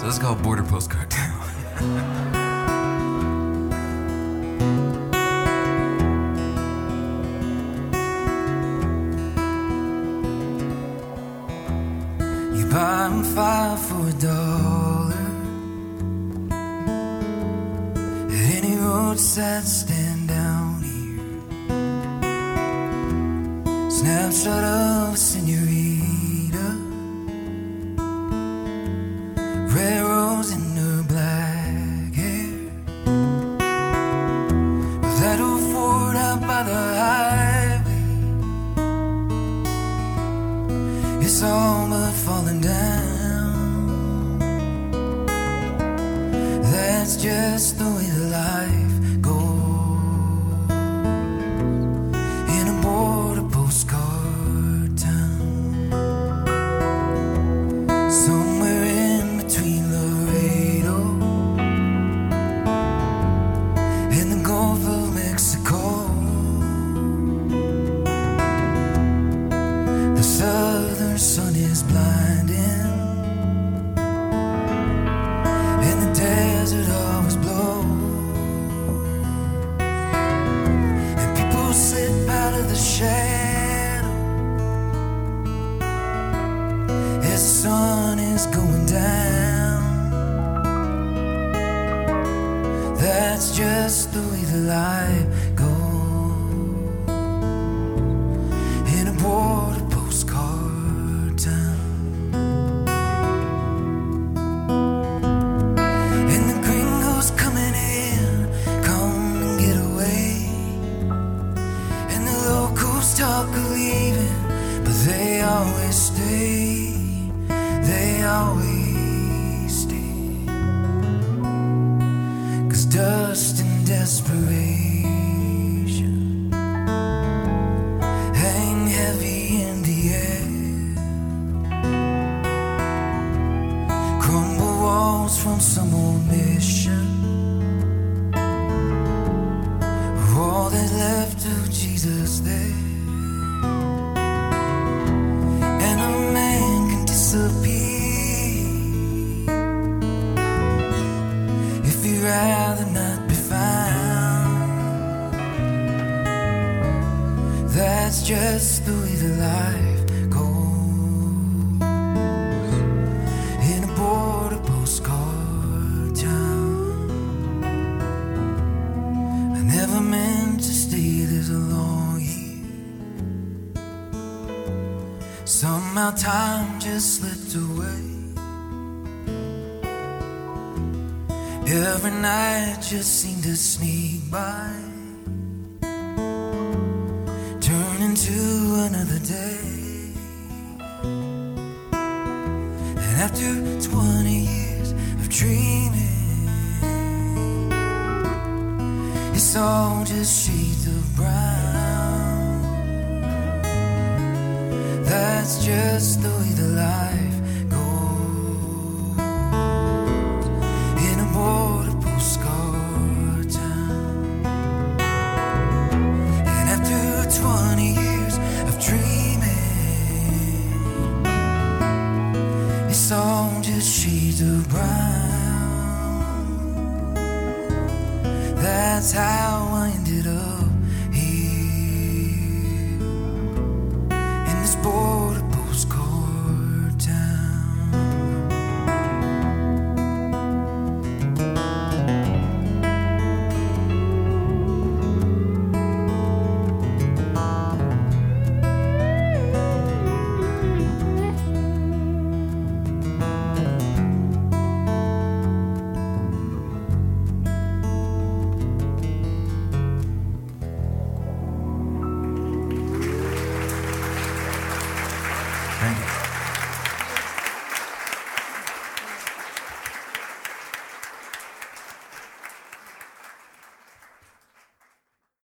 So this is called Border. You buy 'em five for a dollar. at Any roadside stand down here. Snapshot of a senorita. Falling down. That's just the way the life goes in a border postcard town. Somewhere in between Laredo and the Gulf of Mexico. The southern sun blinding, and the desert always blows. And people slip out of the shadow as the sun is going down. That's just the way the life goes talk of leaving, but they always stay. They always stay. Cause dust and desperation hang heavy in the air. Crumble walls from some old mission. All that left of Jesus there. That's just the way the life goes in a border postcard town. I never meant to stay this long here. Somehow time just slipped away. Every night just seemed to sneak by. Into another day. And after 20 years of dreaming, it's all just sheets of brown. That's just the way the life is she's brown. That's how I ended up here in this boy.